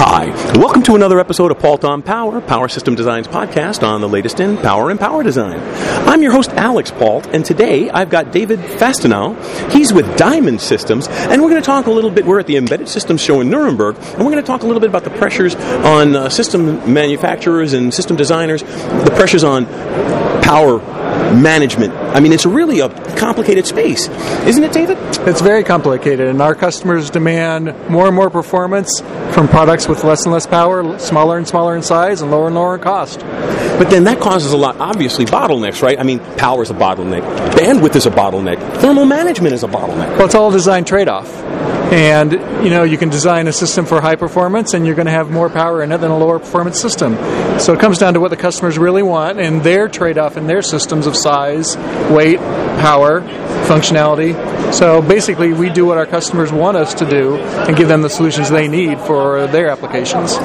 Hi, welcome to another episode of Pault on Power, Power Systems Design podcast on the latest in power and power design. I'm your host, Alex Pault, and today I've got David Fastenau. He's with Diamond Systems, and we're going to talk a little bit. We're at the Embedded Systems Show in Nuremberg, and we're going to talk a little bit about the pressures on uh, system manufacturers and system designers, the pressures on power management. I mean, it's really a complicated space, isn't it, David? It's very complicated, and our customers demand more and more performance from products with less and less power, smaller and smaller in size, and lower and lower in cost. But then that causes a lot, obviously, bottlenecks, right? I mean, power is a bottleneck, bandwidth is a bottleneck, thermal management is a bottleneck. Well, it's all a design trade off. And you know, you can design a system for high performance, and you're going to have more power in it than a lower performance system. So it comes down to what the customers really want and their trade-off in their systems of size, weight, power, functionality. So basically, we do what our customers want us to do and give them the solutions they need for their applications.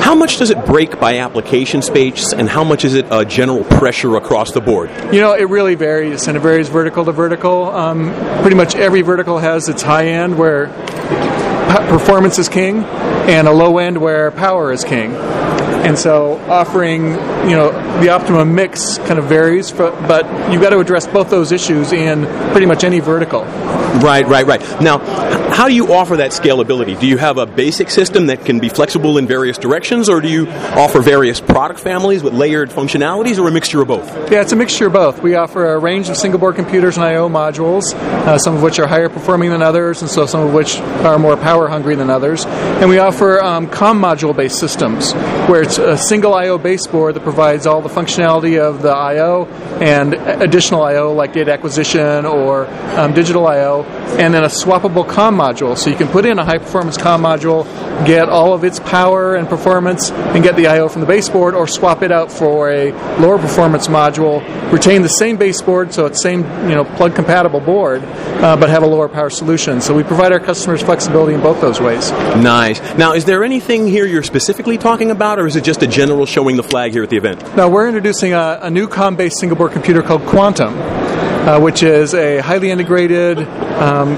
How much does it break by application space, and how much is it a general pressure across the board? You know, it really varies, and it varies vertical to vertical. Um, pretty much every vertical has its high end where performance is king, and a low end where power is king. And so, offering you know the optimum mix kind of varies, for, but you've got to address both those issues in pretty much any vertical. Right, right, right. Now, how do you offer that scalability? Do you have a basic system that can be flexible in various directions, or do you offer various product families with layered functionalities, or a mixture of both? Yeah, it's a mixture of both. We offer a range of single board computers and I/O modules, uh, some of which are higher performing than others, and so some of which are more power hungry than others. And we offer um, COM module based systems, where it's a single I/O baseboard that provides all the functionality of the I/O and additional I/O like data acquisition or um, digital I/O, and then a swappable COM module. So you can put in a high performance COM module, get all of its power and performance, and get the I/O from the baseboard, or swap it out for a lower performance module, retain the same baseboard, so it's same you know plug compatible board, uh, but have a lower power solution. So we provide our customers flexibility in both those ways. Nice. Now, is there anything here you're specifically talking about, or is it just a general showing the flag here at the event? Now we're introducing a, a new COM-based single board computer called Quantum, uh, which is a highly integrated. Um,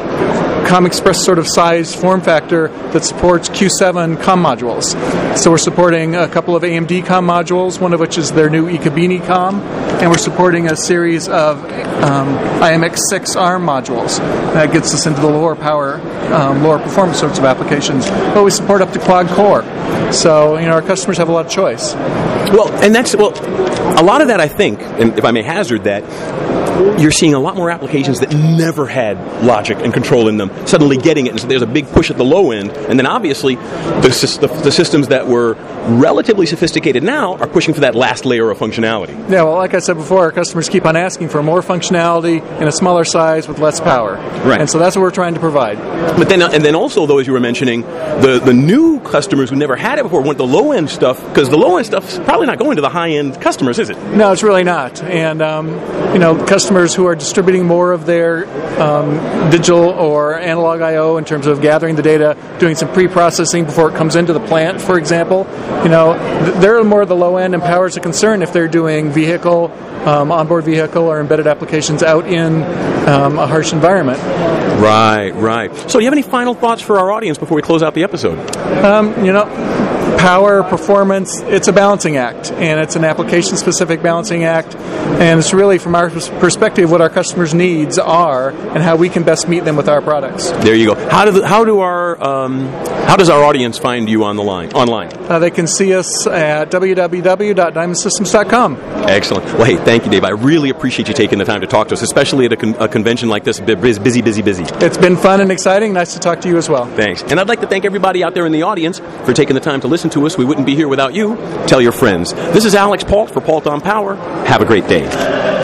COM Express sort of size form factor that supports Q7 COM modules. So we're supporting a couple of AMD COM modules, one of which is their new eKabini COM, and we're supporting a series of um, i.MX6 ARM modules. That gets us into the lower power, um, lower performance sorts of applications. But we support up to quad core. So you know our customers have a lot of choice. Well, and that's well, a lot of that I think, and if I may hazard that, you're seeing a lot more applications that never had logic and control in them suddenly getting it. And so there's a big push at the low end. And then obviously, the, the, the, systems that were relatively sophisticated now are pushing for that last layer of functionality. Yeah, well, like I said before, our customers keep on asking for more functionality in a smaller size with less power. Right. And so that's what we're trying to provide. But then, and then also, though, as you were mentioning, the, the new customers who never had it before want the low end stuff because the low end stuff is probably not going to the high end customers, is it? No, it's really not. And, um, you know, customers who are distributing more of their um, digital or analog I/O in terms of gathering the data, doing some pre-processing before it comes into the plant, for example. You know, they're more of the low end, and power is a concern if they're doing vehicle, um, onboard vehicle, or embedded applications out in um, a harsh environment. Right, right. So, do you have any final thoughts for our audience before we close out the episode? Um, you know, power, performance, it's a balancing act, and it's an application specific balancing act. And it's really, from our perspective, what our customers' needs are and how we can best meet them with our products. There you go. How, do the, how, do our, um, how does our audience find you on the line, online? Uh, they can see us at www.diamondsystems.com. Excellent. Well, hey, thank you, Dave. I really appreciate you taking the time to talk to us, especially at a, con- a convention like this. Busy, busy, busy. It's been fun and exciting. Nice to talk to you as well. Thanks. And I'd like to thank everybody out there in the audience for taking the time to listen to us. We wouldn't be here without you. Tell your friends. This is Alex Pault for Pault on Power. Have a great day.